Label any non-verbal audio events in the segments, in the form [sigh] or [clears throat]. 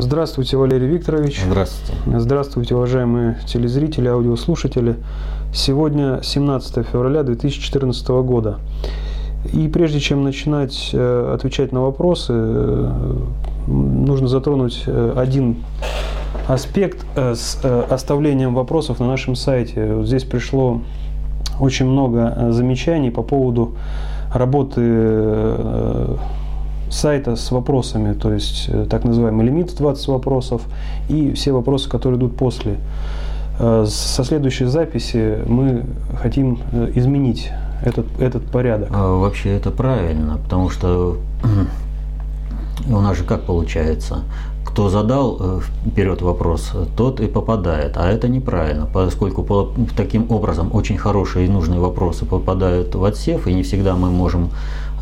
Здравствуйте, Валерий Викторович. Здравствуйте. Здравствуйте, уважаемые телезрители, аудиослушатели. Сегодня 17 февраля 2014 года. И прежде чем начинать э, отвечать на вопросы, э, нужно затронуть э, один аспект с оставлением вопросов на нашем сайте. Вот здесь пришло очень много замечаний по поводу работы сайта с вопросами, то есть э, так называемый лимит 20 вопросов и все вопросы, которые идут после. Э, со следующей записи мы хотим э, изменить этот, этот порядок. А, вообще это правильно, потому что [clears throat] у нас же как получается? Кто задал вперед вопрос, тот и попадает. А это неправильно, поскольку таким образом очень хорошие и нужные вопросы попадают в отсев, и не всегда мы можем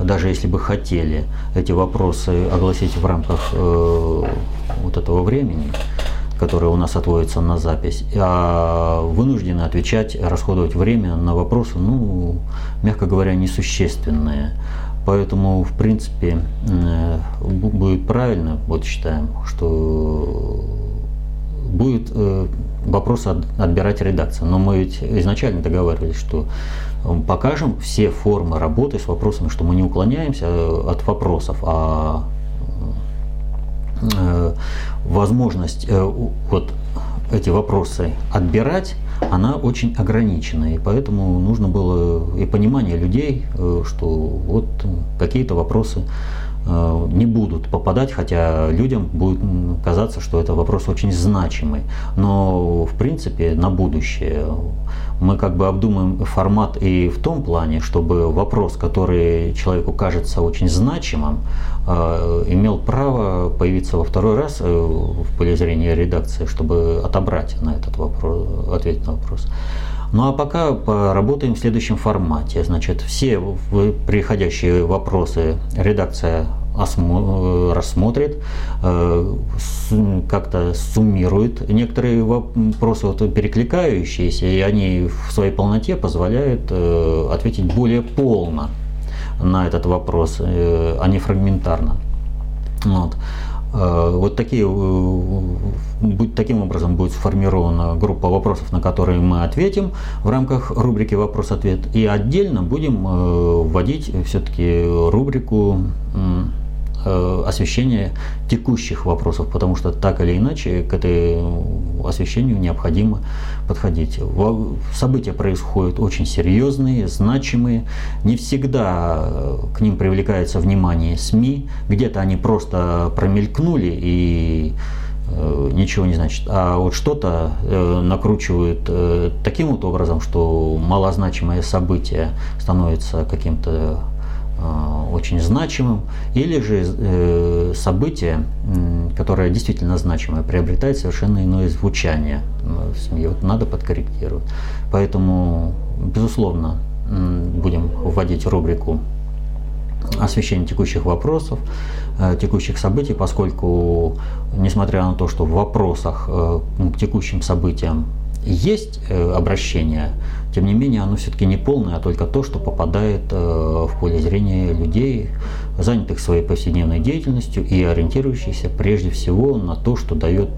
даже если бы хотели эти вопросы огласить в рамках э, вот этого времени, которое у нас отводится на запись, а вынуждены отвечать, расходовать время на вопросы, ну, мягко говоря, несущественные. Поэтому, в принципе, э, будет правильно, вот считаем, что будет э, вопрос отбирать редакция. Но мы ведь изначально договаривались, что покажем все формы работы с вопросами, что мы не уклоняемся э, от вопросов, а э, возможность э, вот эти вопросы отбирать, она очень ограничена. И поэтому нужно было и понимание людей, что вот какие-то вопросы не будут попадать, хотя людям будет казаться, что это вопрос очень значимый. Но в принципе на будущее мы как бы обдумаем формат и в том плане, чтобы вопрос, который человеку кажется очень значимым, э, имел право появиться во второй раз э, в поле зрения редакции, чтобы отобрать на этот вопрос, ответить на вопрос. Ну а пока поработаем в следующем формате. Значит, все приходящие вопросы редакция рассмотрит, э, как-то суммирует некоторые вопросы вот, перекликающиеся, и они в своей полноте позволяют э, ответить более полно на этот вопрос, э, а не фрагментарно. Вот. Э, вот такие, э, таким образом будет сформирована группа вопросов, на которые мы ответим в рамках рубрики «Вопрос-ответ». И отдельно будем э, вводить все-таки рубрику освещения текущих вопросов, потому что так или иначе к этой освещению необходимо подходить. События происходят очень серьезные, значимые. Не всегда э, к ним привлекается внимание СМИ. Где-то они просто промелькнули и э, ничего не значит. А вот что-то э, накручивают таким вот образом, что малозначимое событие становится каким-то очень значимым, или же событие, которое действительно значимое, приобретает совершенно иное звучание в семье. Вот надо подкорректировать. Поэтому, безусловно, будем вводить рубрику освещение текущих вопросов, э, текущих событий, поскольку, несмотря на то, что в вопросах э, к текущим событиям есть э, обращение, тем не менее оно все-таки не полное, а только то, что попадает в поле зрения людей, занятых своей повседневной деятельностью и ориентирующихся прежде всего на то, что дает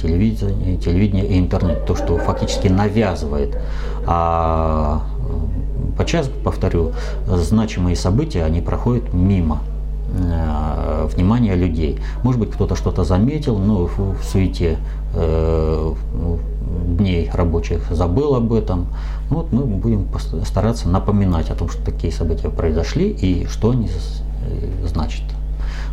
телевидение, телевидение и интернет, то, что фактически навязывает. А подчас, повторю, значимые события, они проходят мимо внимания людей. Может быть, кто-то что-то заметил, но в суете дней рабочих забыл об этом. Вот мы будем стараться напоминать о том, что такие события произошли и что они э, значат.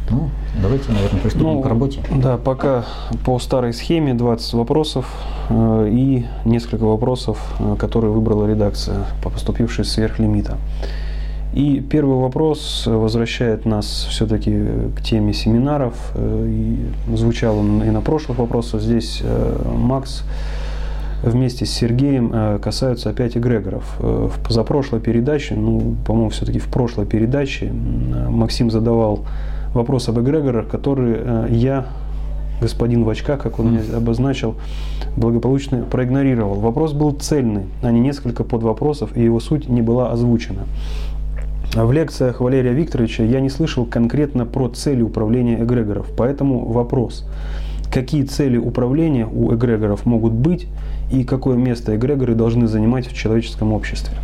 Ну, давайте, наверное, приступим ну, к работе. Да, пока по старой схеме 20 вопросов э, и несколько вопросов, э, которые выбрала редакция, по поступившей сверх лимита. И первый вопрос возвращает нас все-таки к теме семинаров. Э, и звучал он и на прошлых вопросах. Здесь э, Макс вместе с Сергеем э, касаются опять эгрегоров. Э, в позапрошлой передаче, ну, по-моему, все-таки в прошлой передаче Максим задавал вопрос об эгрегорах, который э, я, господин в очках, как он меня обозначил, благополучно проигнорировал. Вопрос был цельный, а не несколько подвопросов, и его суть не была озвучена. В лекциях Валерия Викторовича я не слышал конкретно про цели управления эгрегоров, поэтому вопрос – какие цели управления у эгрегоров могут быть и какое место эгрегоры должны занимать в человеческом обществе?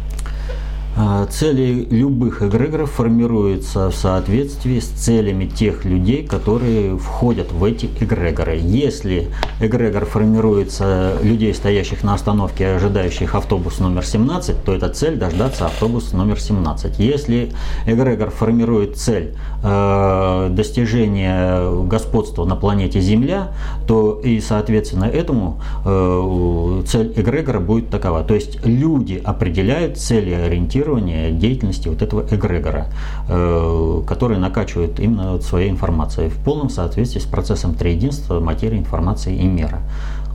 А, цели любых эгрегоров формируются в соответствии с целями тех людей, которые входят в эти эгрегоры. Если эгрегор формируется людей, стоящих на остановке, ожидающих автобус номер 17, то это цель дождаться автобуса номер 17. Если эгрегор формирует цель э, достижения господства на планете Земля, то и соответственно этому э, цель эгрегора будет такова. То есть люди определяют цели и регулирования деятельности вот этого эгрегора, э, который накачивает именно своей информацией в полном соответствии с процессом триединства материи, информации и мера.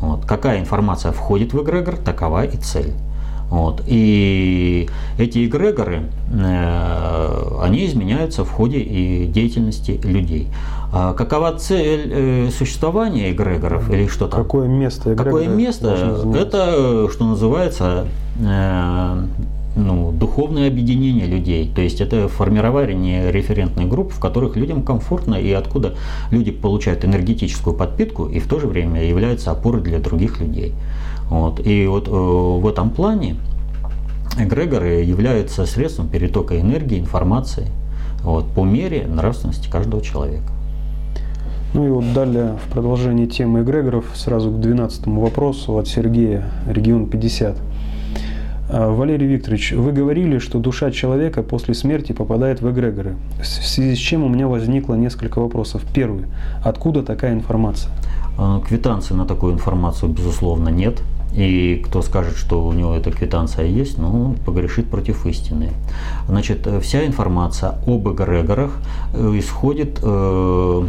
Вот. Какая информация входит в эгрегор, такова и цель. Вот. И эти эгрегоры, э, они изменяются в ходе и деятельности людей. А какова цель э, существования эгрегоров или что то Какое место Какое место? Это, что называется, ну, духовное объединение людей. То есть это формирование референтных групп, в которых людям комфортно и откуда люди получают энергетическую подпитку и в то же время являются опорой для других людей. Вот. И вот э, в этом плане эгрегоры являются средством перетока энергии, информации вот, по мере нравственности каждого человека. Ну и вот далее в продолжении темы эгрегоров сразу к 12 вопросу от Сергея, регион 50. А, Валерий Викторович, вы говорили, что душа человека после смерти попадает в эгрегоры, в связи с чем у меня возникло несколько вопросов. Первый. Откуда такая информация? А, квитанции на такую информацию, безусловно, нет. И кто скажет, что у него эта квитанция есть, ну, погрешит против истины. Значит, вся информация об эгрегорах э, исходит э,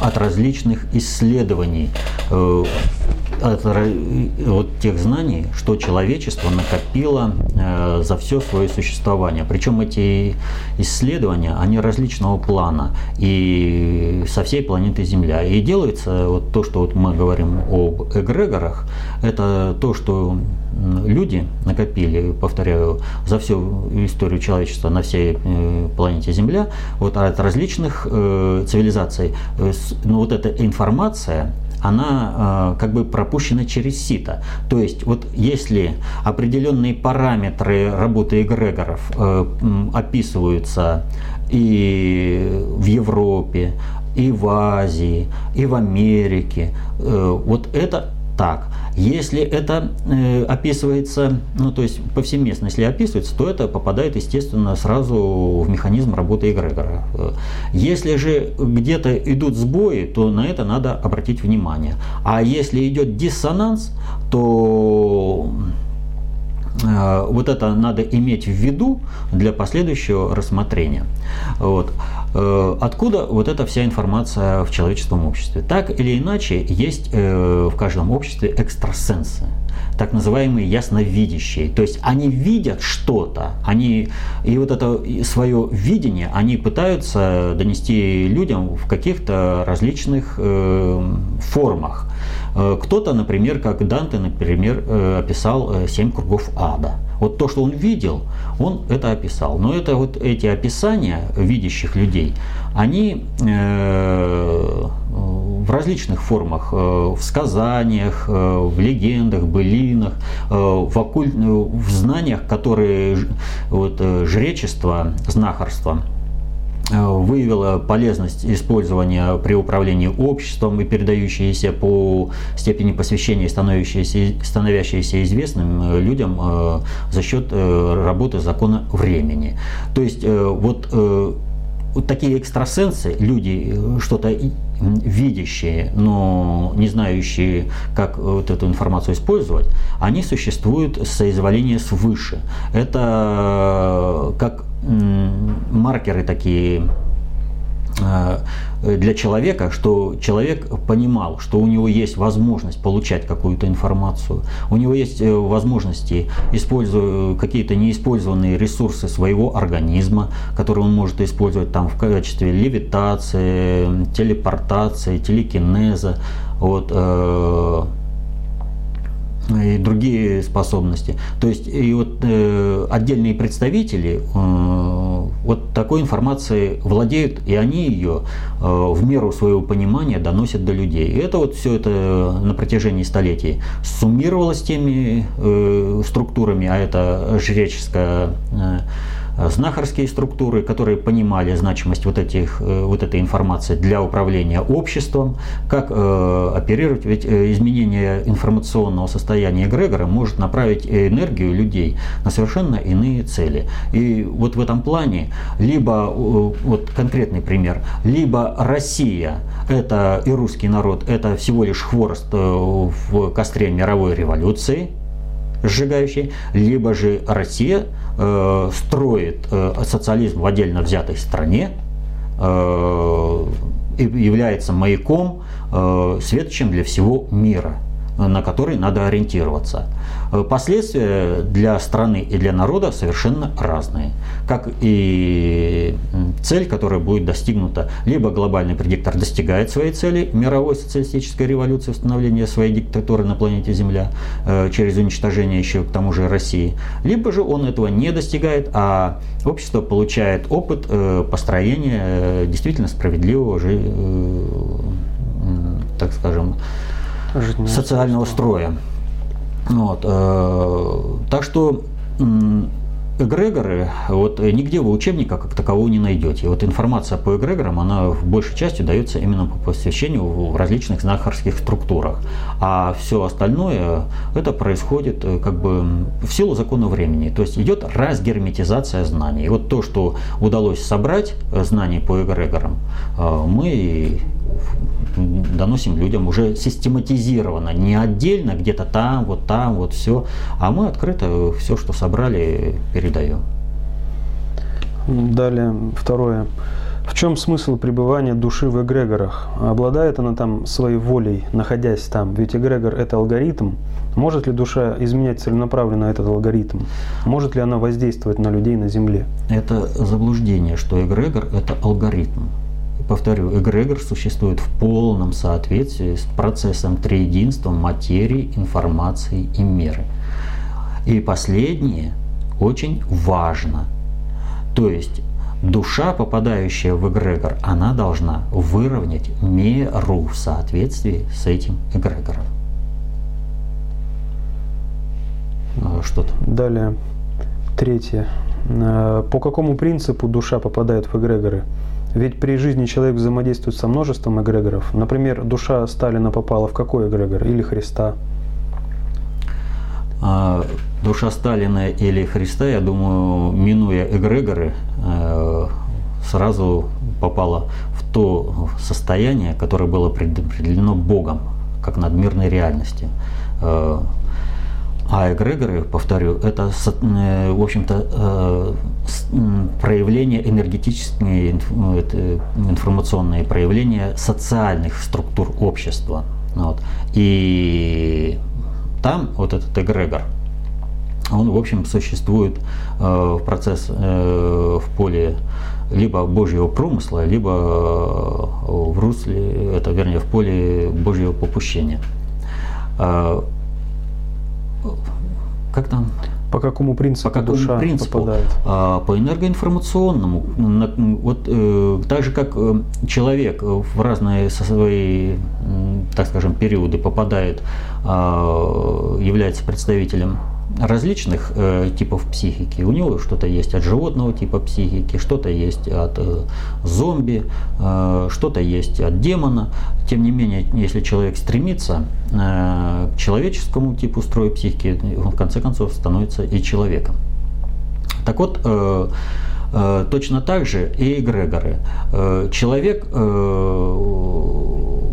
от различных исследований э, от вот тех знаний, что человечество накопило э, за все свое существование. Причем эти исследования, они различного плана и со всей планеты Земля. И делается вот то, что вот мы говорим об эгрегорах, это то, что люди накопили, повторяю, за всю историю человечества на всей э, планете Земля, вот от различных э, цивилизаций. Но ну, вот эта информация, она э, как бы пропущена через сито. То есть вот если определенные параметры работы эгрегоров э, описываются и в Европе, и в Азии, и в Америке, э, вот это так. Если это э, описывается, ну то есть повсеместно, если описывается, то это попадает, естественно, сразу в механизм работы эгрегора. Если же где-то идут сбои, то на это надо обратить внимание. А если идет диссонанс, то э, вот это надо иметь в виду для последующего рассмотрения. Вот. Э, откуда вот эта вся информация в человеческом обществе? Так или иначе, есть э, в каждом обществе экстрасенсы так называемые ясновидящие. То есть они видят что-то, они и вот это свое видение они пытаются донести людям в каких-то различных э, формах. Э, кто-то, например, как Данте, например, э, описал семь кругов ада. Вот то, что он видел, он это описал. Но это вот эти описания видящих людей, они э, в различных формах, э, в сказаниях, э, в легендах, былинах, э, в, оккуль... в знаниях, которые вот, жречество, знахарство выявила полезность использования при управлении обществом и передающиеся по степени посвящения становящиеся, становящиеся известным людям за счет работы закона времени. То есть вот вот такие экстрасенсы, люди, что-то видящие, но не знающие, как вот эту информацию использовать, они существуют с соизволения свыше. Это как маркеры такие Э, для человека, что человек понимал, что у него есть возможность получать какую-то информацию, у него есть э, возможности, используя какие-то неиспользованные ресурсы своего организма, которые он может использовать там в качестве левитации, телепортации, телекинеза, вот, э, и другие способности. То есть и вот э, отдельные представители э, вот такой информацией владеют, и они ее э, в меру своего понимания доносят до людей. И это вот все это на протяжении столетий суммировалось теми э, структурами, а это жреческая э, Э, знахарские структуры, которые понимали значимость вот, этих, э, вот этой информации для управления обществом, как э, оперировать, ведь э, изменение информационного состояния эгрегора может направить энергию людей на совершенно иные цели. И вот в этом плане, либо, вот конкретный пример, либо Россия это и русский народ, это всего лишь хворост в костре мировой революции, сжигающей, либо же Россия э, строит э, социализм в отдельно взятой стране, э, является маяком, э, светочем для всего мира на который надо ориентироваться. Э, последствия для страны и для народа совершенно разные. Как и цель, которая будет достигнута, либо глобальный предиктор достигает своей цели, мировой социалистической революции, установления своей диктатуры на планете Земля э, через уничтожение еще к тому же России, либо же он этого не достигает, а общество получает опыт э, построения действительно справедливого, так скажем, социального строя. Вот, э, так что эгрегоры, вот нигде вы учебника как такового не найдете. Вот информация по эгрегорам, она в большей части дается именно по посвящению в различных знахарских структурах. А все остальное, это происходит э, как бы в силу закона времени. То есть идет разгерметизация знаний. И вот то, что удалось собрать э, знаний по эгрегорам, мы доносим людям уже систематизированно, не отдельно, где-то там, вот там, вот все, а мы открыто все, что собрали, передаем. Далее, второе. В чем смысл пребывания души в эгрегорах? Обладает она там своей волей, находясь там? Ведь эгрегор – это алгоритм. Может ли душа изменять целенаправленно этот алгоритм? Может ли она воздействовать на людей на Земле? Это заблуждение, что эгрегор – это алгоритм повторю, эгрегор существует в полном соответствии с процессом триединства материи, информации и меры. И последнее очень важно. То есть душа, попадающая в эгрегор, она должна выровнять меру в соответствии с этим эгрегором. А, что-то. Далее, третье. А, по какому принципу душа попадает в эгрегоры? Ведь при жизни человек взаимодействует со множеством эгрегоров. Например, душа Сталина попала в какой эгрегор? Или Христа? А, душа Сталина или Христа, я думаю, минуя эгрегоры, э, сразу попала в то состояние, которое было предопределено Богом, как надмирной реальности. Э, а эгрегоры, повторю, это, э, в общем-то, э, проявление энергетические, информационные проявления социальных структур общества. Вот. И там вот этот эгрегор, он, в общем, существует э, в процесс в поле либо Божьего промысла, либо в русле, это вернее в поле Божьего попущения. Как там? По какому принципу по какому душа принципу? попадает? А, по энергоинформационному. Вот э, так же, как э, человек в разные со свои, так скажем, периоды попадает, а, является представителем различных э, типов психики. У него что-то есть от животного типа психики, что-то есть от э, зомби, э, что-то есть от демона. Тем не менее, если человек стремится э, к человеческому типу строя психики, он в конце концов становится и человеком. Так вот, э, э, точно так же и эгрегоры. Э, человек, э,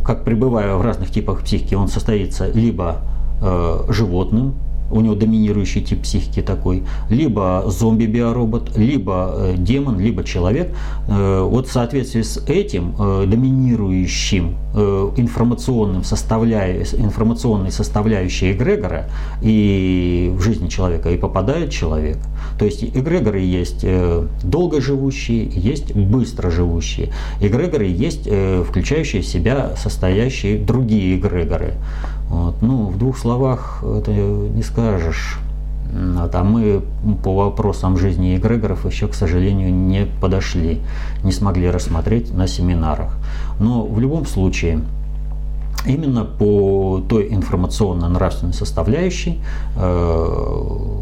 как пребывая в разных типах психики, он состоится либо э, животным, у него доминирующий тип психики такой, либо зомби-биоробот, либо э, демон, либо человек. Э, вот в соответствии с этим э, доминирующим информационным составляя, информационной составляющей эгрегора и в жизни человека и попадает человек. То есть эгрегоры есть долгоживущие, есть быстроживущие. Эгрегоры есть включающие в себя состоящие другие эгрегоры. Вот. Ну, в двух словах это не скажешь. Вот, а мы по вопросам жизни эгрегоров еще, к сожалению, не подошли, не смогли рассмотреть на семинарах. Но в любом случае, именно по той информационно-нравственной составляющей, э,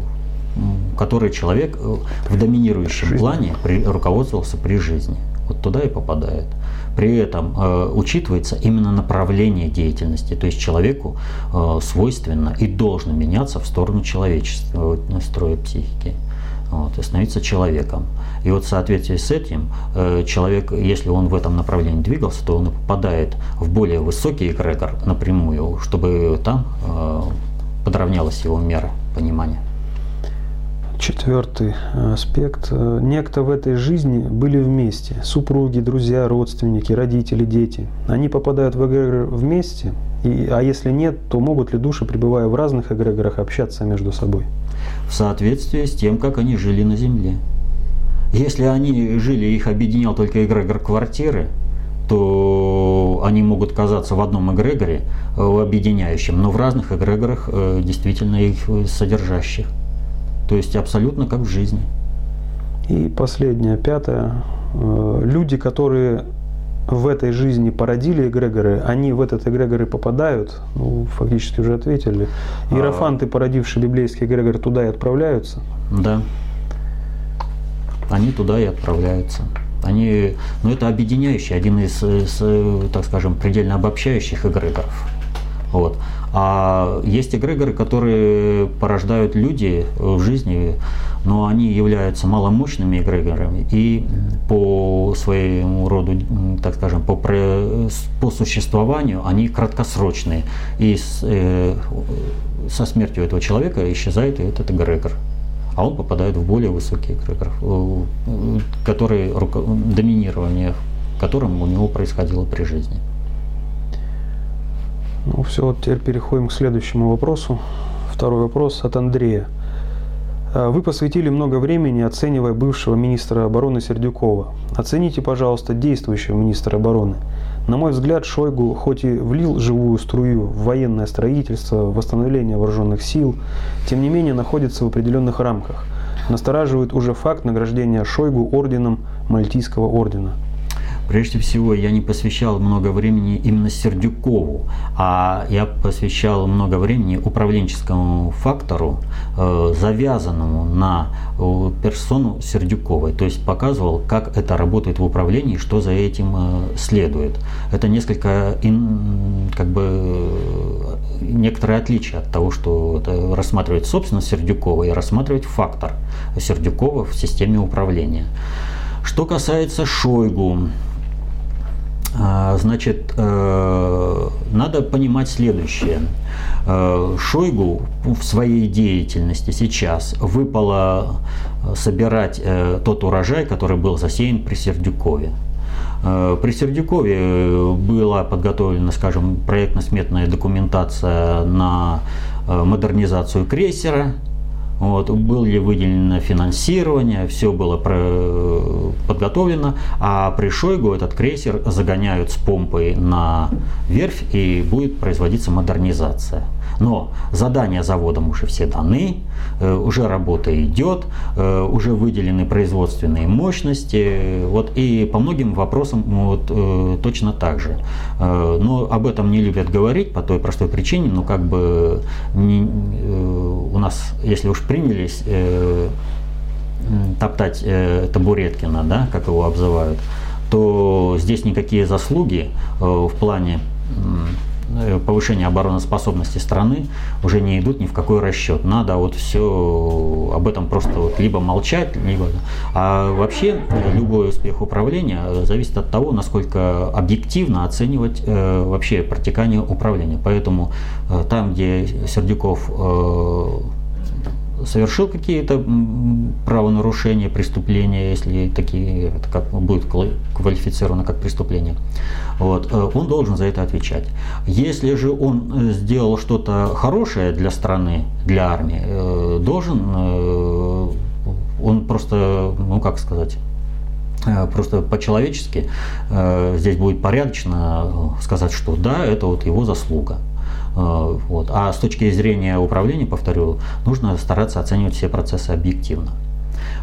которой человек в доминирующем плане при, руководствовался при жизни. Вот туда и попадает. При этом э, учитывается именно направление деятельности, то есть человеку э, свойственно и должно меняться в сторону человечества, э, строя психики. Вот, и становиться человеком. И вот в соответствии с этим э, человек, если он в этом направлении двигался, то он попадает в более высокий эгрегор напрямую, чтобы там э, подравнялась его мера понимания. Четвертый аспект. Некто в этой жизни были вместе. Супруги, друзья, родственники, родители, дети. Они попадают в эгрегор вместе, и, а если нет, то могут ли души, пребывая в разных эгрегорах, общаться между собой? В соответствии с тем, как они жили на Земле. Если они жили, их объединял только эгрегор квартиры, то они могут казаться в одном эгрегоре, э, объединяющем, но в разных эгрегорах э, действительно их содержащих. То есть абсолютно как в жизни. И последнее, пятое. Э, люди, которые в этой жизни породили эгрегоры, они в этот эгрегор и попадают, ну, фактически уже ответили. А. Иерофанты, породившие библейский эгрегор, туда и отправляются? Да. Они туда и отправляются. Они, ну, это объединяющий, один из, из, так скажем, предельно обобщающих эгрегоров. Вот. А есть эгрегоры, которые порождают люди в жизни, но они являются маломощными эгрегорами и по своему роду, так скажем, по, по существованию они краткосрочные. И с, э, со смертью этого человека исчезает этот эгрегор а он попадает в более высокий эгрегор, э, который, доминирование которым у него происходило при жизни. Ну все, теперь переходим к следующему вопросу. Второй вопрос от Андрея. А, вы посвятили много времени, оценивая бывшего министра обороны Сердюкова. Оцените, пожалуйста, действующего министра обороны. На мой взгляд, Шойгу хоть и влил живую струю в военное строительство, восстановление вооруженных сил, тем не менее находится в определенных рамках. Настораживает уже факт награждения Шойгу орденом Мальтийского ордена – Прежде всего, я не посвящал много времени именно Сердюкову, а я посвящал много времени управленческому фактору, э, завязанному на э, персону Сердюковой. То есть показывал, как это работает в управлении, что за этим э, следует. Это несколько, как бы, некоторые отличия от того, что рассматривать собственно Сердюкова и рассматривать фактор Сердюкова в системе управления. Что касается Шойгу, значит, э, надо понимать следующее. Э, Шойгу в своей деятельности сейчас выпало собирать э, тот урожай, который был засеян при Сердюкове. При Сердюкове была подготовлена, скажем, проектно-сметная документация на модернизацию крейсера, вот, было ли выделено финансирование, все было подготовлено, а при Шойгу этот крейсер загоняют с помпой на верфь и будет производиться модернизация. Но задания заводам уже все даны, э, уже работа идет, э, уже выделены производственные мощности. Вот, и по многим вопросам вот, э, точно так же. Но об этом не любят говорить по той простой причине, ну как бы не, у нас, если уж принялись топтать Табуреткина, да, как его обзывают, то здесь никакие заслуги в плане повышения обороноспособности страны уже не идут ни в какой расчет. Надо вот все об этом просто вот либо молчать, либо... А вообще любой успех управления зависит от того, насколько объективно оценивать э, вообще протекание управления. Поэтому э, там, где Сердюков э, совершил какие-то правонарушения, преступления, если такие это как будет квалифицировано как преступление, вот, э, он должен за это отвечать. Если же он э, сделал что-то хорошее для страны, для армии, э, должен он просто, ну как сказать, просто по-человечески здесь будет порядочно сказать, что да, это вот его заслуга. Вот. А с точки зрения управления, повторю, нужно стараться оценивать все процессы объективно.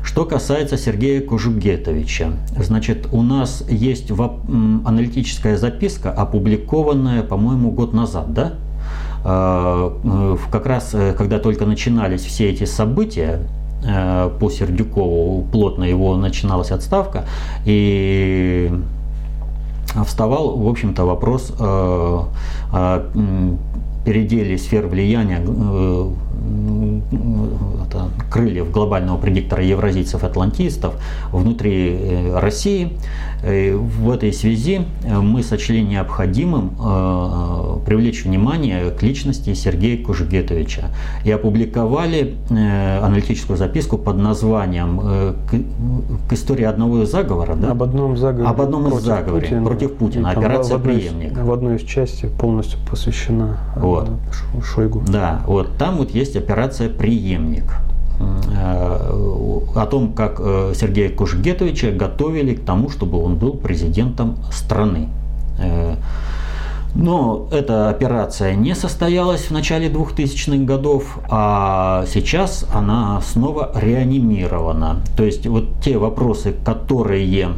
Что касается Сергея Кужугетовича, значит, у нас есть аналитическая записка, опубликованная, по-моему, год назад, да? Э, как раз, э, когда только начинались все эти события, э, по Сердюкову плотно его начиналась отставка, и вставал, в общем-то, вопрос переделе сфер влияния это, крыльев глобального предиктора евразийцев-атлантистов внутри э, России. Э, в этой связи э, мы сочли необходимым привлечь внимание к личности Сергея Кужегетовича и опубликовали аналитическую записку под названием «К истории одного заговора». Да? Об одном заговоре. Об одном из заговоре Путина. против Путина. Операция «Преемник». В одной из частей полностью посвящена вот. Шойгу. Да, вот там вот есть операция «Преемник». Э, о том, как э, Сергея Кужгетовича готовили к тому, чтобы он был президентом страны. Э, но эта операция не состоялась в начале 2000-х годов, а сейчас она снова реанимирована. То есть вот те вопросы, которые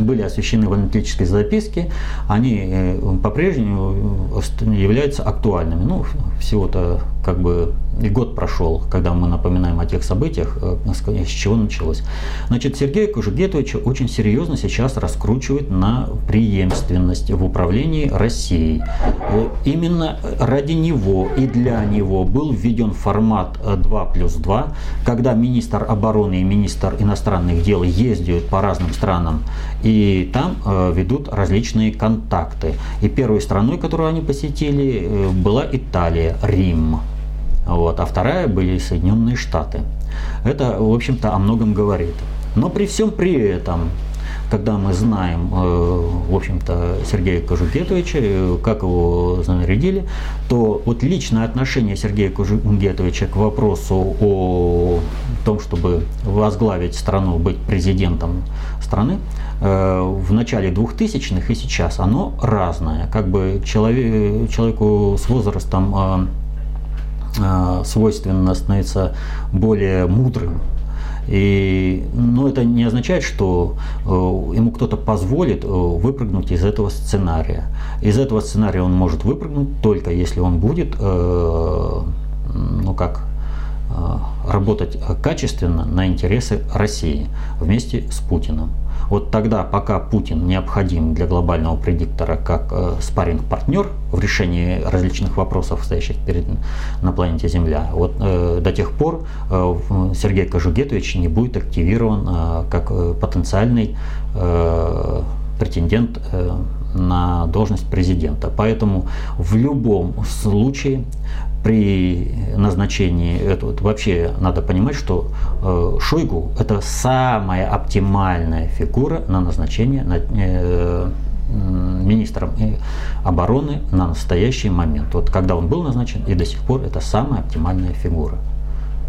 были освещены в аналитической записке, они по-прежнему являются актуальными. Ну, всего-то как бы и год прошел, когда мы напоминаем о тех событиях, э, с чего началось. Значит, Сергей Кужугетович очень серьезно сейчас раскручивает на преемственность в управлении Россией. Э, именно ради него и для него был введен формат 2 э, плюс 2, когда министр обороны и министр иностранных дел ездят по разным странам и там ведут различные контакты. И первой страной, которую они посетили, была Италия, Рим вот, а вторая были Соединенные Штаты. Это, в общем-то, о многом говорит. Но при всем при этом, когда мы знаем, э, в общем-то, Сергея Кожугетовича, э, как его занарядили, то вот личное отношение Сергея Кожугетовича к вопросу о том, чтобы возглавить страну, быть президентом страны, э, в начале 2000-х и сейчас, оно разное. Как бы человек, человеку с возрастом свойственно становиться более мудрым. И, но это не означает, что э, ему кто-то позволит э, выпрыгнуть из этого сценария. Из этого сценария он может выпрыгнуть только если он будет, э, ну как, работать качественно на интересы России вместе с Путиным. Вот тогда, пока Путин необходим для глобального предиктора как э, спарринг-партнер в решении различных вопросов, стоящих перед, на планете Земля, вот э, до тех пор э, Сергей Кожугетович не будет активирован э, как э, потенциальный э, претендент э, на должность президента. Поэтому в любом случае при назначении этого вообще надо понимать, что э, Шойгу это самая оптимальная фигура на назначение на, э, министром обороны на настоящий момент. Вот когда он был назначен и до сих пор это самая оптимальная фигура.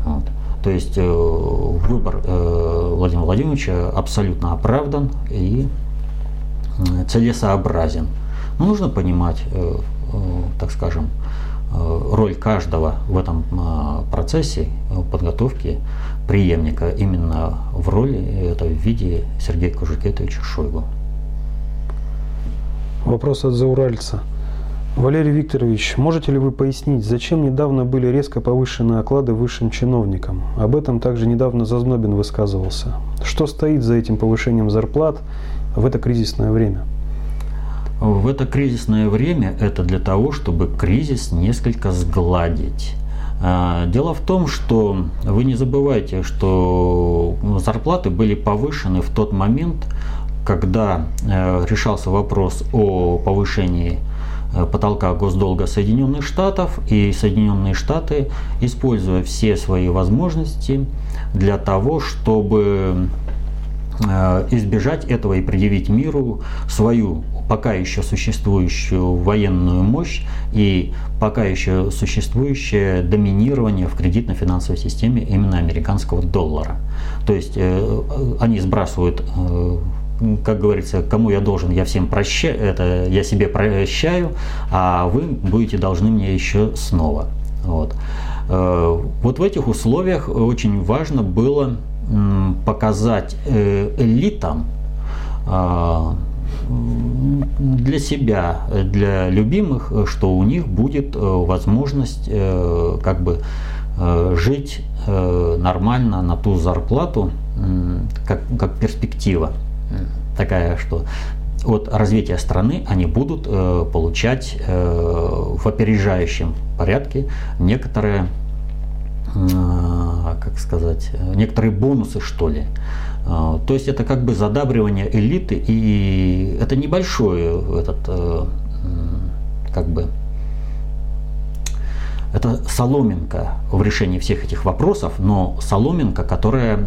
Вот. То есть э, выбор э, Владимира Владимировича абсолютно оправдан и целесообразен. Но нужно понимать, э, э, так скажем, Э, роль каждого в этом э, процессе э, подготовки преемника именно в роли, это в виде Сергея Кожукетовича Шойгу. Вопрос от зауральца. Валерий Викторович, можете ли вы пояснить, зачем недавно были резко повышены оклады высшим чиновникам? Об этом также недавно Зазнобин высказывался. Что стоит за этим повышением зарплат в это кризисное время? В это кризисное время это для того, чтобы кризис несколько сгладить. А, дело в том, что вы не забывайте, что зарплаты были повышены в тот момент, когда э, решался вопрос о повышении э, потолка госдолга Соединенных Штатов, и Соединенные Штаты, используя все свои возможности для того, чтобы избежать этого и предъявить миру свою пока еще существующую военную мощь и пока еще существующее доминирование в кредитно-финансовой системе именно американского доллара. То есть э, они сбрасывают э, как говорится, кому я должен, я всем прощаю, это я себе прощаю, а вы будете должны мне еще снова. Вот. Э, вот в этих условиях очень важно было показать э, элитам а, для себя, для любимых, что у них будет возможность как бы жить нормально на ту зарплату, как, как перспектива. Такая, что от развития страны они будут э, получать э, в опережающем порядке некоторые, э, как сказать, некоторые бонусы, что ли. Э, то есть это как бы задабривание элиты, и это небольшой этот, э, как бы, это соломинка в решении всех этих вопросов, но соломинка, которая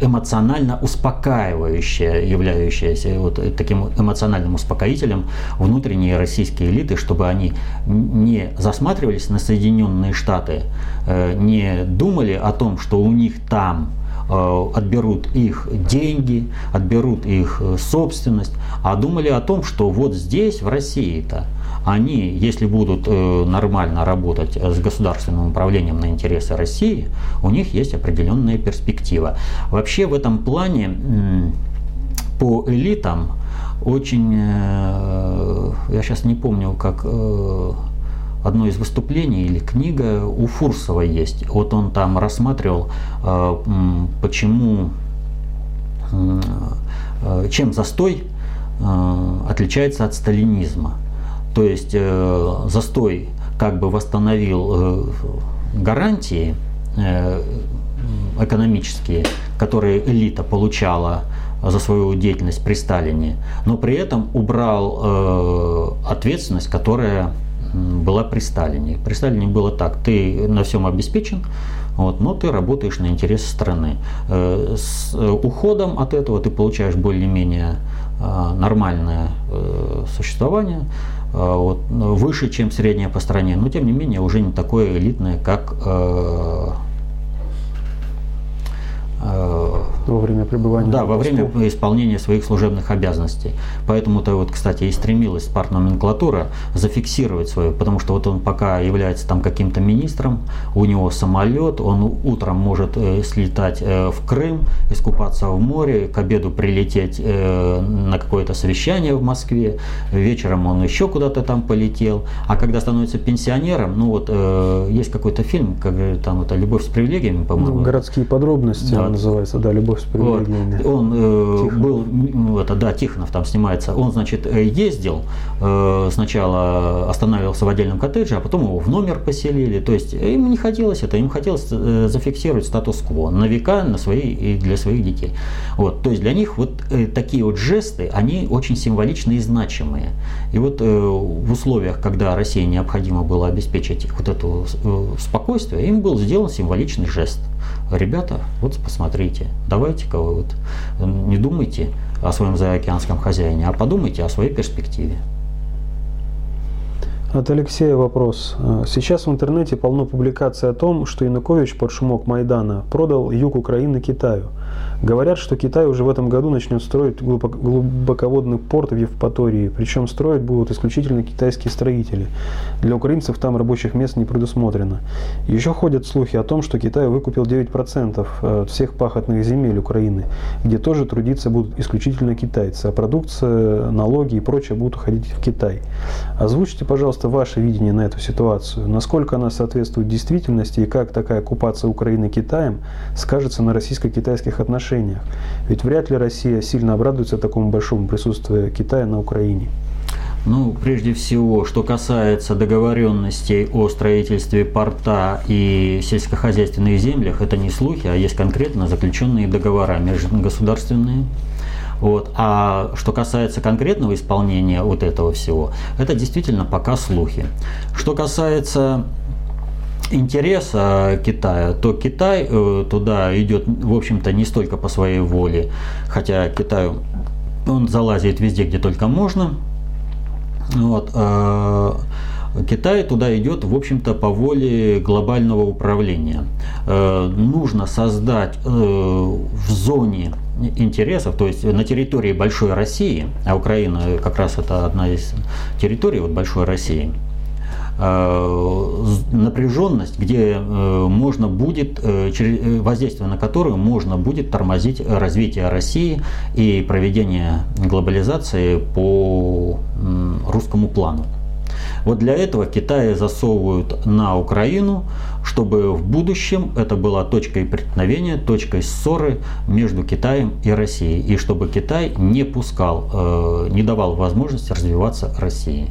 эмоционально успокаивающая, являющаяся вот таким эмоциональным успокоителем внутренней российской элиты, чтобы они не засматривались на Соединенные Штаты, э, не думали о том, что у них там э, отберут их деньги, отберут их э, собственность, а думали о том, что вот здесь, в России-то, они, если будут э, нормально работать с государственным управлением на интересы России, у них есть определенная перспектива. Вообще в этом плане по элитам очень, э, я сейчас не помню, как э, одно из выступлений или книга у Фурсова есть. Вот он там рассматривал, почему, чем застой отличается от сталинизма. То есть э, застой как бы восстановил э, гарантии э, экономические, которые элита получала за свою деятельность при Сталине, но при этом убрал ответственность, которая была при Сталине. При Сталине было так, ты на всем обеспечен, вот, но ты работаешь на интересы страны. С уходом от этого ты получаешь более-менее нормальное существование, вот, выше, чем средняя по стране, но тем не менее уже не такое элитное, как э, э, во время пребывания. Да, во время исполнения своих служебных обязанностей. Поэтому-то вот, кстати, и стремилась партноменклатура зафиксировать свое, потому что вот он пока является там каким-то министром, у него самолет, он утром может э, слетать э, в Крым, искупаться в море, к обеду прилететь э, на какое-то совещание в Москве, вечером он еще куда-то там полетел, а когда становится пенсионером, ну вот есть какой-то фильм, как там это «Любовь с привилегиями», по-моему. Ну, городские подробности да. называется, да, «Любовь привилегиями». Вот. Он э, был, это, да, Тихонов там снимается, он, значит, э, ездил, э, сначала останавливался в отдельном коттедже, а потом его в номер поселили, то есть им не хотелось это, им хотелось э, зафиксировать статус-кво на века на свои, и для своих детей. Вот, то есть для них вот э, такие вот жесты, они очень символичные и значимые. И вот э, в условиях, когда России необходимо было обеспечить вот это э, спокойствие, им был сделан символичный жест – ребята, вот посмотрите, давайте-ка вы вот не думайте о своем заокеанском хозяине, а подумайте о своей перспективе. От Алексея вопрос. Сейчас в интернете полно публикаций о том, что Янукович под шумок Майдана продал юг Украины Китаю – Говорят, что Китай уже в этом году начнет строить глубоководный порт в Евпатории, причем строить будут исключительно китайские строители. Для украинцев там рабочих мест не предусмотрено. Еще ходят слухи о том, что Китай выкупил 9% э, от всех пахотных земель Украины, где тоже трудиться будут исключительно китайцы, а продукция, налоги и прочее будут уходить в Китай. Озвучьте, пожалуйста, ваше видение на эту ситуацию. Насколько она соответствует действительности и как такая оккупация Украины Китаем скажется на российско-китайских отношениях. Ведь вряд ли Россия сильно обрадуется такому большому присутствию Китая на Украине. Ну, прежде всего, что касается договоренностей о строительстве порта и сельскохозяйственных землях, это не слухи, а есть конкретно заключенные договора межгосударственные. Вот. А что касается конкретного исполнения вот этого всего, это действительно пока слухи. Что касается интереса Китая, то Китай э, туда идет, в общем-то, не столько по своей воле, хотя Китай он залазит везде, где только можно. Вот, а Китай туда идет, в общем-то, по воле глобального управления. Э, нужно создать э, в зоне интересов, то есть на территории большой России, а Украина как раз это одна из территорий вот большой России, напряженность, где можно будет, воздействие на которую можно будет тормозить развитие России и проведение глобализации по русскому плану. Вот для этого Китай засовывают на Украину, чтобы в будущем это была точкой преткновения, точкой ссоры между Китаем и Россией. И чтобы Китай не пускал, э, не давал возможности развиваться России.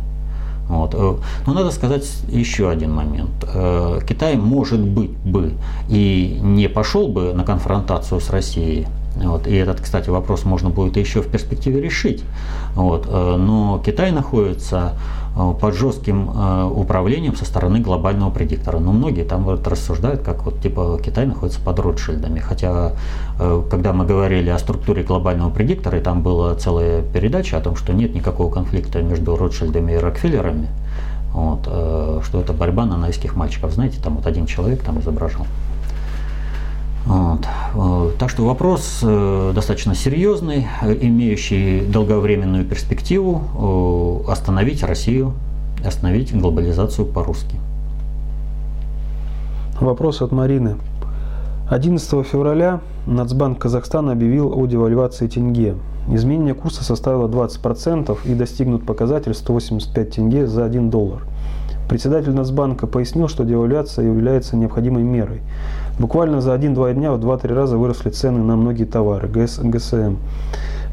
Вот. Э, но надо сказать еще один момент. Э, Китай, может быть, бы и не пошел бы на конфронтацию с Россией, вот. И этот, кстати, вопрос можно будет еще в перспективе решить. Вот. Но Китай находится Э, под жестким э, управлением со стороны глобального предиктора. Но многие там вот рассуждают, как вот типа Китай находится под Ротшильдами. Хотя, э, когда мы говорили о структуре глобального предиктора, и там была целая передача о том, что нет никакого конфликта между Ротшильдами и Рокфеллерами, вот, что это борьба на найских мальчиков. Знаете, там вот один человек там изображал. Вот. Э, так что вопрос э, достаточно серьезный, имеющий долговременную перспективу остановить Россию, остановить глобализацию по-русски. Вопрос от Марины. 11 февраля Нацбанк Казахстана объявил о девальвации тенге. Изменение курса составило 20% и достигнут показатель 185 тенге за 1 доллар. Председатель Нацбанка пояснил, что девальвация является необходимой мерой. Буквально за 1-2 дня в 2-3 раза выросли цены на многие товары ГС, ГСМ.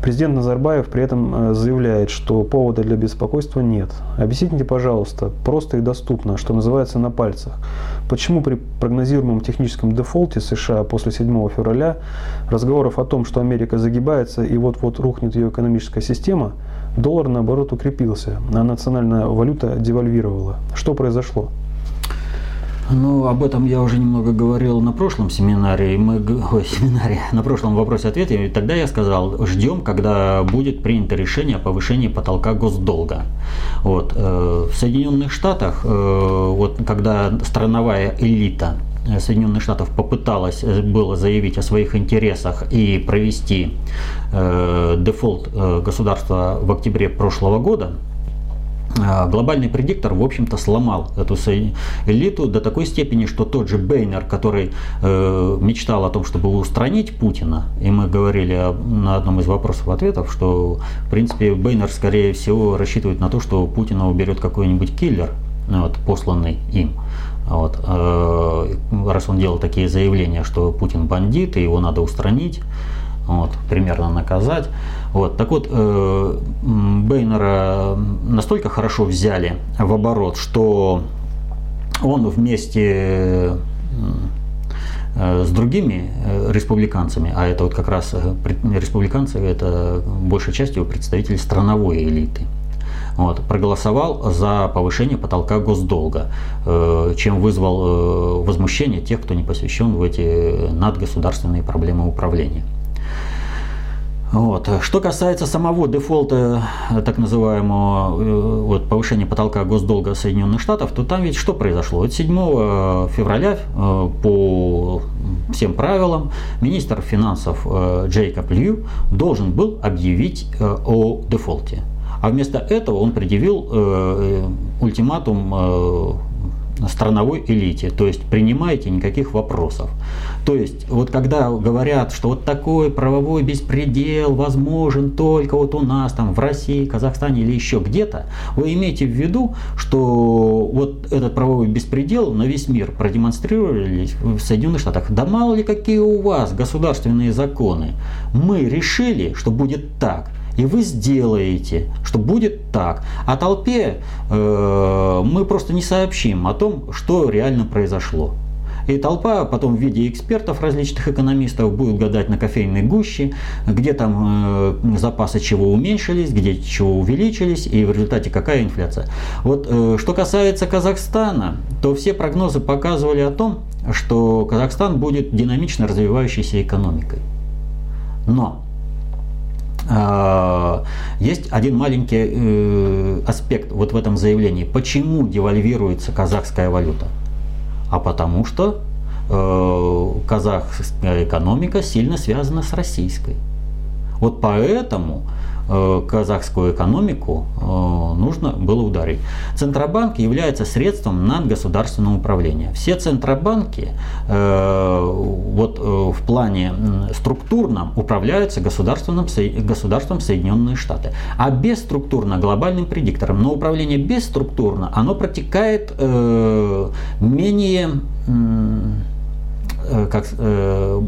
Президент Назарбаев при этом э, заявляет, что повода для беспокойства нет. Объясните, пожалуйста, просто и доступно, что называется на пальцах, почему при прогнозируемом техническом дефолте США после 7 февраля разговоров о том, что Америка загибается и вот-вот рухнет ее экономическая система, доллар наоборот укрепился, а национальная валюта девальвировала. Что произошло? Ну, об этом я уже немного говорил на прошлом семинаре, мы, ой, [laughs] семинаре, на прошлом вопросе-ответе. И тогда я сказал, ждем, когда будет принято решение о повышении потолка госдолга. Вот. Э, в Соединенных Штатах, э, вот, когда страновая элита Соединенных Штатов попыталась э, было заявить о своих интересах и провести э, дефолт э, государства в октябре прошлого года, глобальный предиктор, в общем-то, сломал эту элиту до такой степени, что тот же Бейнер, который э, мечтал о том, чтобы устранить Путина, и мы говорили о, на одном из вопросов-ответов, что, в принципе, Бейнер, скорее всего, рассчитывает на то, что Путина уберет какой-нибудь киллер, вот, посланный им. Вот, э, раз он делал такие заявления, что Путин бандит, и его надо устранить, вот, примерно наказать. Вот, так вот, э, Бейнера настолько хорошо взяли в оборот, что он вместе э, с другими э, республиканцами, а это вот как раз э, республиканцы, это большей частью представители страновой элиты, вот, проголосовал за повышение потолка госдолга, чем вызвал возмущение тех, кто не посвящен в эти надгосударственные проблемы управления. Вот. Что касается самого дефолта, так называемого э, вот, повышения потолка госдолга Соединенных Штатов, то там ведь что произошло? Вот 7 февраля э, по всем правилам министр финансов э, Джейкоб Лью должен был объявить о дефолте. А вместо этого он предъявил ультиматум страновой элите, то есть принимайте никаких вопросов. То есть вот когда говорят, что вот такой правовой беспредел возможен только вот у нас там в России, Казахстане или еще где-то, вы имеете в виду, что вот этот правовой беспредел на весь мир продемонстрировали в Соединенных Штатах. Да мало ли какие у вас государственные законы. Мы решили, что будет так и вы сделаете, что будет так. А толпе э, мы просто не сообщим о том, что реально произошло. И толпа потом в виде экспертов, различных экономистов, будет гадать на кофейной гуще, где там э, запасы чего уменьшились, где чего увеличились, и в результате какая инфляция. Вот э, что касается Казахстана, то все прогнозы показывали о том, что Казахстан будет динамично развивающейся экономикой. Но есть один маленький э, аспект вот в этом заявлении. Почему девальвируется казахская валюта? А потому что э, казахская экономика сильно связана с российской. Вот поэтому Э, казахскую экономику э, нужно было ударить. Центробанк является средством надгосударственного управления. Все центробанки э, вот в плане структурном управляются государственным, государством Соединенные Штаты. А бесструктурно глобальным предиктором. Но управление бесструктурно, оно протекает менее как э,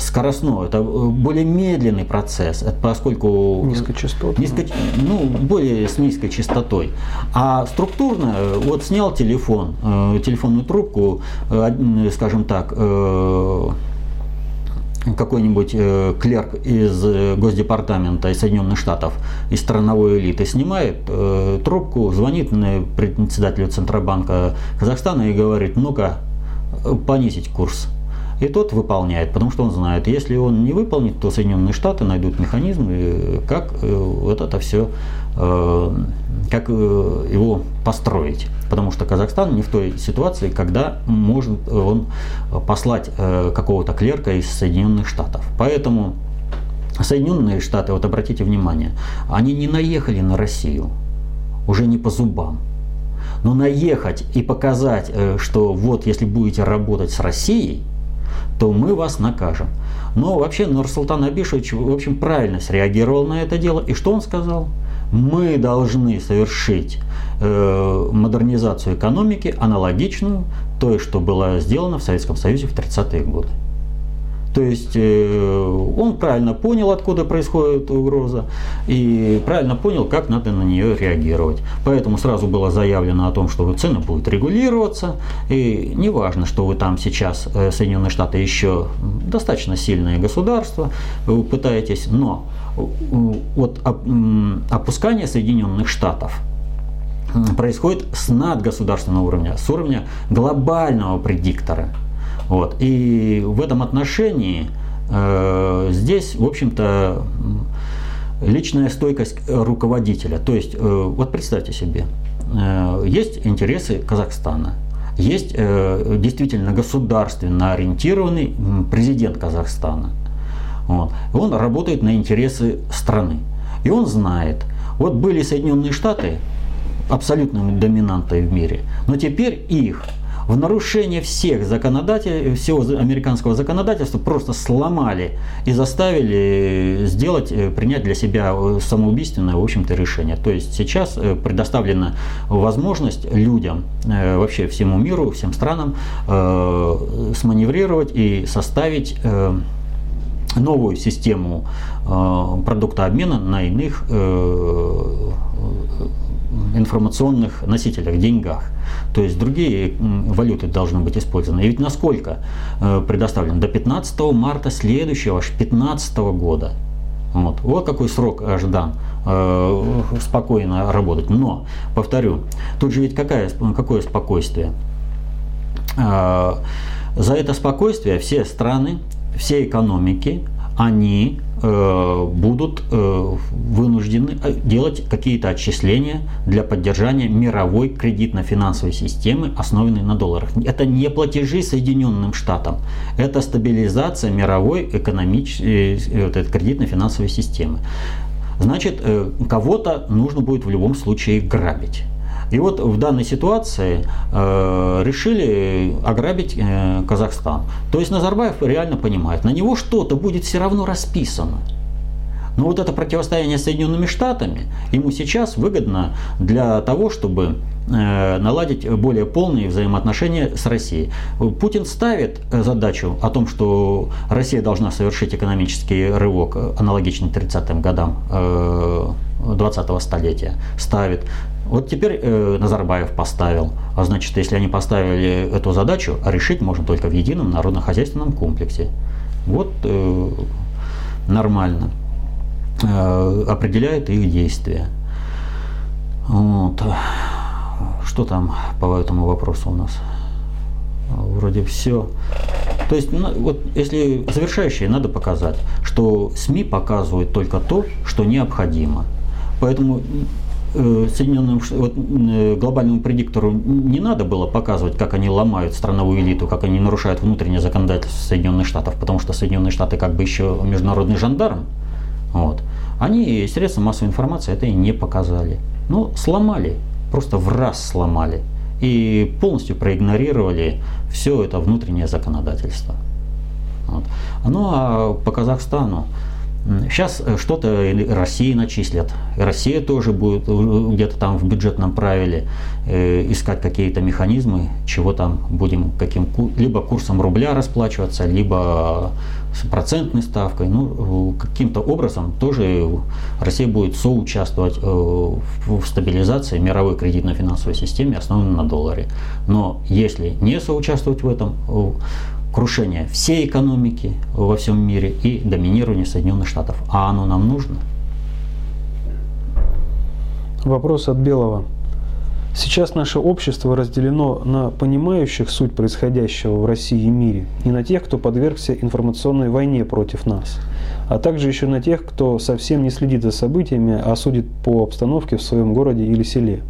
скоростной, это более медленный процесс, это поскольку низкочастотный, низко, ну более с низкой частотой. А структурно, вот снял телефон, э, телефонную трубку, э, скажем так. Э, какой-нибудь э, клерк из э, Госдепартамента из Соединенных Штатов, из страновой элиты, снимает э, трубку, звонит председателю Центробанка Казахстана и говорит, ну-ка, понизить курс. И тот выполняет, потому что он знает, если он не выполнит, то Соединенные Штаты найдут механизм, как э, вот это все, э, как э, его построить. Потому что Казахстан не в той ситуации, когда может он послать какого-то клерка из Соединенных Штатов. Поэтому Соединенные Штаты, вот обратите внимание, они не наехали на Россию, уже не по зубам. Но наехать и показать, что вот если будете работать с Россией, то мы вас накажем. Но вообще Нурсултан Абишевич, в общем, правильно среагировал на это дело. И что он сказал? Мы должны совершить э, модернизацию экономики аналогичную той, что было сделано в Советском Союзе в 30-е годы. То есть э, он правильно понял, откуда происходит угроза, и правильно понял, как надо на нее реагировать. Поэтому сразу было заявлено о том, что цены будут регулироваться, и не важно, что вы там сейчас, э, Соединенные Штаты, еще достаточно сильное государство, вы пытаетесь, но вот опускание Соединенных Штатов происходит с надгосударственного уровня, с уровня глобального предиктора – вот. И в этом отношении э, здесь, в общем-то, личная стойкость руководителя. То есть, э, вот представьте себе, э, есть интересы Казахстана, есть э, действительно государственно ориентированный президент Казахстана. Вот. Он работает на интересы страны. И он знает, вот были Соединенные Штаты абсолютными доминантой в мире, но теперь их в нарушение всех законодателей, всего американского законодательства просто сломали и заставили сделать, э, принять для себя э, самоубийственное, в общем-то, решение. То есть сейчас э, предоставлена возможность людям, вообще всему миру, всем странам сманеврировать и составить новую систему продукта обмена на иных информационных носителях, деньгах. То есть другие валюты должны быть использованы. И ведь насколько э, предоставлено? До 15 марта следующего, аж 15 года. Вот. вот какой срок ожидан э, спокойно работать. Но, повторю, тут же ведь какая, какое спокойствие? Э, за это спокойствие все страны, все экономики, они Э, будут э, вынуждены э, делать какие-то отчисления для поддержания мировой кредитно-финансовой системы, основанной на долларах. Это не платежи Соединенным Штатам, это стабилизация мировой экономической кредитно-финансовой системы. Значит, кого-то нужно будет в любом случае грабить. И вот в данной ситуации э, решили ограбить э, Казахстан. То есть Назарбаев реально понимает, на него что-то будет все равно расписано. Но вот это противостояние с Соединенными Штатами ему сейчас выгодно для того, чтобы э, наладить более полные взаимоотношения с Россией. Путин ставит задачу о том, что Россия должна совершить экономический рывок, аналогичный 30-м годам 20-го э, столетия. Ставит. Вот теперь э, Назарбаев поставил. А значит, если они поставили эту задачу, решить можно только в едином народно-хозяйственном комплексе. Вот э, нормально. Э, определяет их действия. Вот. Что там по этому вопросу у нас? Вроде все. То есть, ну, вот если завершающее, надо показать, что СМИ показывают только то, что необходимо. Поэтому Соединенным вот, э, глобальному предиктору не надо было показывать, как они ломают страновую элиту, как они нарушают внутреннее законодательство Соединенных Штатов, потому что Соединенные Штаты как бы еще международный жандарм. Вот. Они средства массовой информации это и не показали. Ну, сломали, просто в раз сломали. И полностью проигнорировали все это внутреннее законодательство. Вот. Ну а по Казахстану, Сейчас э, что-то России начислят. Россия тоже будет э, где-то там в бюджетном правиле э, искать какие-то механизмы, чего там будем каким либо курсом рубля расплачиваться, либо с процентной ставкой. Ну, каким-то образом тоже Россия будет соучаствовать в стабилизации мировой кредитно-финансовой системы, основанной на долларе. Но если не соучаствовать в этом, крушение всей экономики во всем мире и доминирование Соединенных Штатов. А оно нам нужно? Вопрос от Белого. Сейчас наше общество разделено на понимающих суть происходящего в России и мире и на тех, кто подвергся информационной войне против нас, а также еще на тех, кто совсем не следит за событиями, а судит по обстановке в своем городе или селе.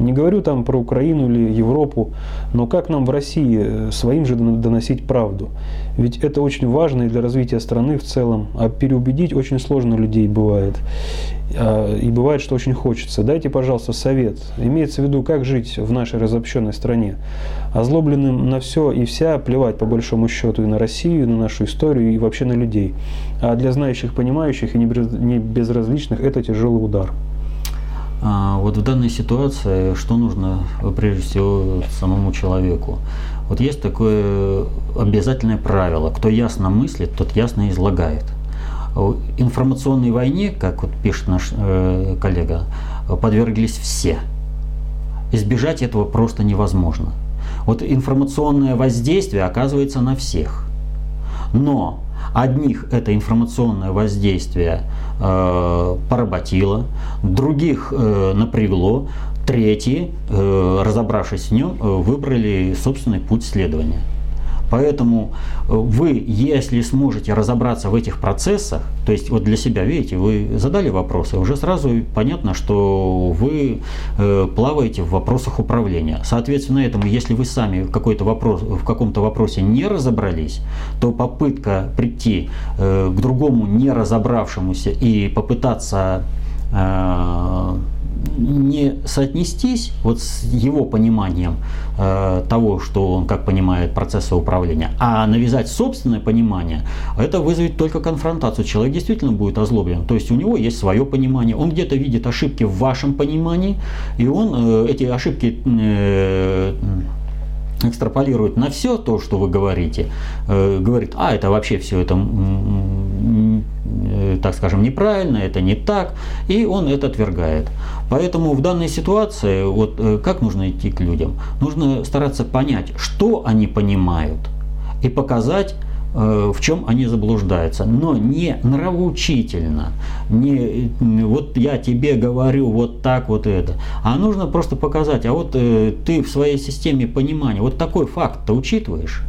Не говорю там про Украину или Европу, но как нам в России э, своим же доносить правду? Ведь это очень важно и для развития страны в целом, а переубедить очень сложно людей бывает. А, и бывает, что очень хочется. Дайте, пожалуйста, совет. Имеется в виду, как жить в нашей разобщенной стране. Озлобленным на все и вся плевать, по большому счету, и на Россию, и на нашу историю, и вообще на людей. А для знающих, понимающих и не безразличных это тяжелый удар. А вот в данной ситуации что нужно прежде всего самому человеку? Вот есть такое обязательное правило, кто ясно мыслит, тот ясно излагает. В информационной войне, как вот пишет наш э, коллега, подверглись все. Избежать этого просто невозможно. Вот информационное воздействие оказывается на всех. Но Одних это информационное воздействие э, поработило, других э, напрягло, третьи, э, разобравшись в нем, э, выбрали собственный путь следования. Поэтому э, вы, если сможете разобраться в этих процессах, то есть вот для себя, видите, вы задали вопросы, уже сразу понятно, что вы э, плаваете в вопросах управления. Соответственно, этому, если вы сами какой-то вопрос, в каком-то вопросе не разобрались, то попытка прийти э, к другому не разобравшемуся и попытаться не соотнестись вот с его пониманием э, того, что он как понимает процессы управления, а навязать собственное понимание, это вызовет только конфронтацию. Человек действительно будет озлоблен. То есть у него есть свое понимание, он где-то видит ошибки в вашем понимании, и он э, эти ошибки э, экстраполирует на все то, что вы говорите, э, говорит, а это вообще все это, э, так скажем, неправильно, это не так, и он это отвергает. Поэтому в данной ситуации, вот э, как нужно идти к людям? Нужно стараться понять, что они понимают, и показать Э, в чем они заблуждаются, но не нравоучительно, не вот я тебе говорю вот так вот это, а нужно просто показать, а вот э, ты в своей системе понимания вот такой факт-то учитываешь.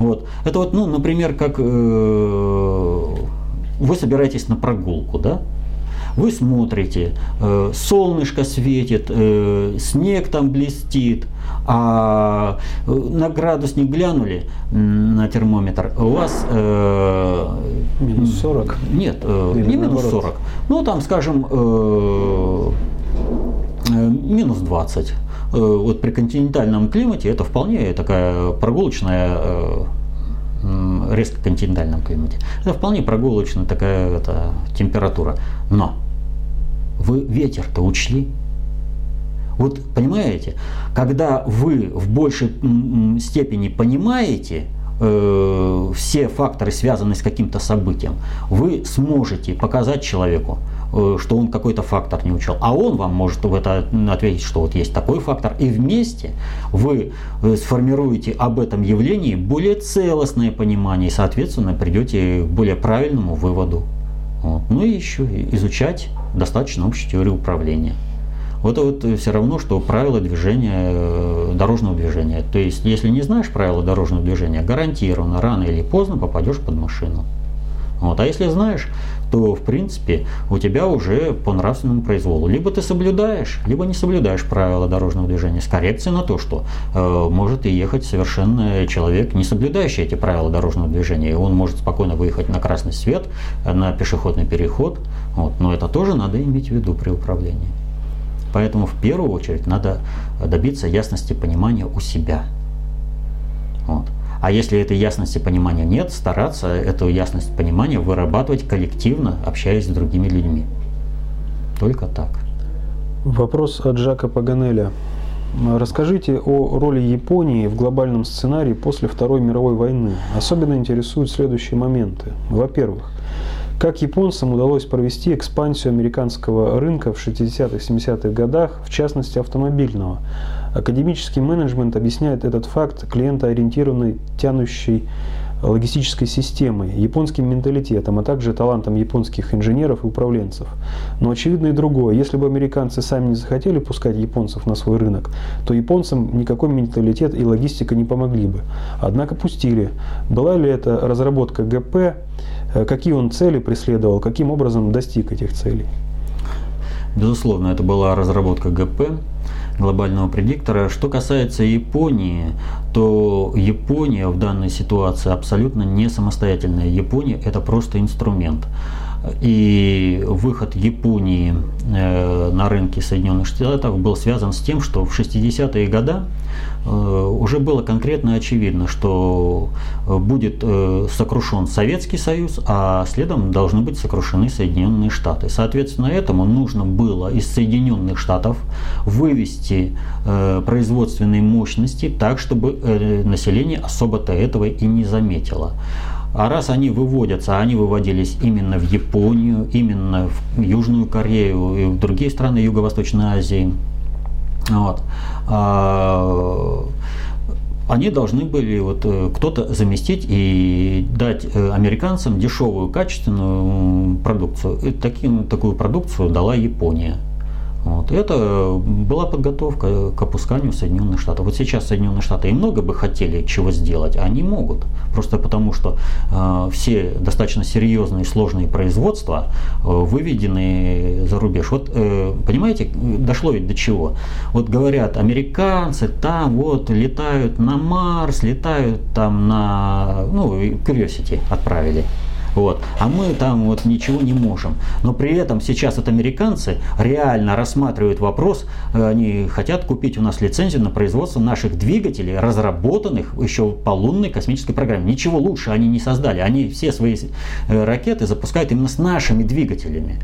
Вот. Это вот, ну, например, как э, вы собираетесь на прогулку, да? Вы смотрите, э, солнышко светит, э, снег там блестит, а э, на градусник глянули на термометр, у вас... Э, минус 40? Нет, э, не минус 40. Ну, там, скажем, э, минус 20. Э, вот при континентальном климате это вполне такая прогулочная резко континентальном климате. Это вполне прогулочная такая это, температура. Но вы ветер-то учли? Вот понимаете, когда вы в большей степени понимаете э, все факторы, связанные с каким-то событием, вы сможете показать человеку, что он какой-то фактор не учел, а он вам может в это ответить, что вот есть такой фактор, и вместе вы э, сформируете об этом явлении более целостное понимание и, соответственно, придете к более правильному выводу. Вот. Ну и еще изучать достаточно общей теории управления. Вот это вот все равно, что правила движения, э, дорожного движения. То есть, если не знаешь правила дорожного движения, гарантированно рано или поздно попадешь под машину. Вот. А если знаешь, то, в принципе, у тебя уже по нравственному произволу. Либо ты соблюдаешь, либо не соблюдаешь правила дорожного движения с коррекцией на то, что э, может и ехать совершенно человек, не соблюдающий эти правила дорожного движения. Он может спокойно выехать на красный свет, на пешеходный переход. Вот. Но это тоже надо иметь в виду при управлении. Поэтому в первую очередь надо добиться ясности понимания у себя. Вот. А если этой ясности понимания нет, стараться эту ясность понимания вырабатывать коллективно, общаясь с другими людьми. Только так. Вопрос от Жака Паганеля. Расскажите о роли Японии в глобальном сценарии после Второй мировой войны. Особенно интересуют следующие моменты. Во-первых, как японцам удалось провести экспансию американского рынка в 60-70-х годах, в частности автомобильного? Академический менеджмент объясняет этот факт клиентоориентированной тянущей логистической системой, японским менталитетом, а также талантом японских инженеров и управленцев. Но очевидно и другое. Если бы американцы сами не захотели пускать японцев на свой рынок, то японцам никакой менталитет и логистика не помогли бы. Однако пустили. Была ли это разработка ГП, Э, какие он цели преследовал, каким образом достиг этих целей? Безусловно, это была разработка ГП, глобального предиктора. Что касается Японии, то Япония в данной ситуации абсолютно не самостоятельная. Япония это просто инструмент. И выход Японии э, на рынки Соединенных Штатов был связан с тем, что в 60-е годы э, уже было конкретно очевидно, что э, будет сокрушен Советский Союз, а следом должны быть сокрушены Соединенные Штаты. Соответственно, этому нужно было из Соединенных Штатов вывести производственные мощности так, чтобы население особо-то этого и не заметило. А раз они выводятся, они выводились именно в Японию, именно в Южную Корею и в другие страны Юго-Восточной Азии, вот, а, они должны были вот э, кто-то заместить и дать э, американцам дешевую качественную продукцию. И таким, такую продукцию дала Япония. Вот. Это была подготовка к опусканию Соединенных Штатов. Вот сейчас Соединенные Штаты и много бы хотели чего сделать, а они могут. Просто потому, что э, все достаточно серьезные сложные производства э, выведены за рубеж. Вот, э, понимаете, дошло ведь до чего? Вот говорят, американцы там вот летают на Марс, летают там на, ну, Curiosity отправили. Вот. А мы там вот ничего не можем. Но при этом сейчас вот американцы реально рассматривают вопрос, э, они хотят купить у нас лицензию на производство наших двигателей, разработанных еще по лунной космической программе. Ничего лучше они не создали. Они все свои э, ракеты запускают именно с нашими двигателями.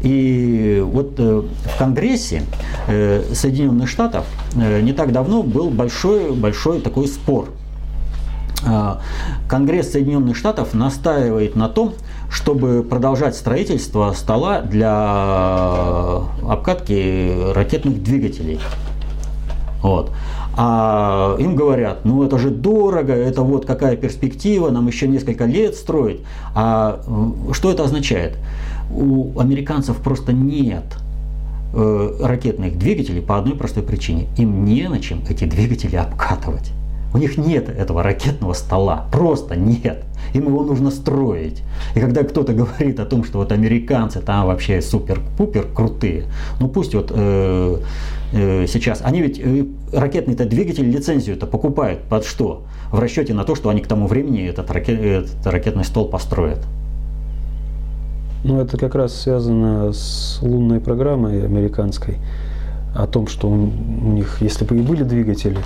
И вот э, в Конгрессе Соединенных Штатов не так давно был большой, большой такой спор Конгресс Соединенных Штатов настаивает на том, чтобы продолжать строительство стола для обкатки ракетных двигателей. Вот. А им говорят, ну это же дорого, это вот какая перспектива, нам еще несколько лет строить. А что это означает? У американцев просто нет э, ракетных двигателей по одной простой причине. Им не на чем эти двигатели обкатывать. У них нет этого ракетного стола, просто нет. Им его нужно строить. И когда кто-то говорит о том, что вот американцы там вообще супер-пупер крутые, ну пусть вот э, э, сейчас, они ведь э, ракетный-то двигатель лицензию-то покупают под что? В расчете на то, что они к тому времени этот, ракет, этот ракетный стол построят. Ну, это как раз связано с лунной программой американской, о том, что у, них, если бы и были двигатели,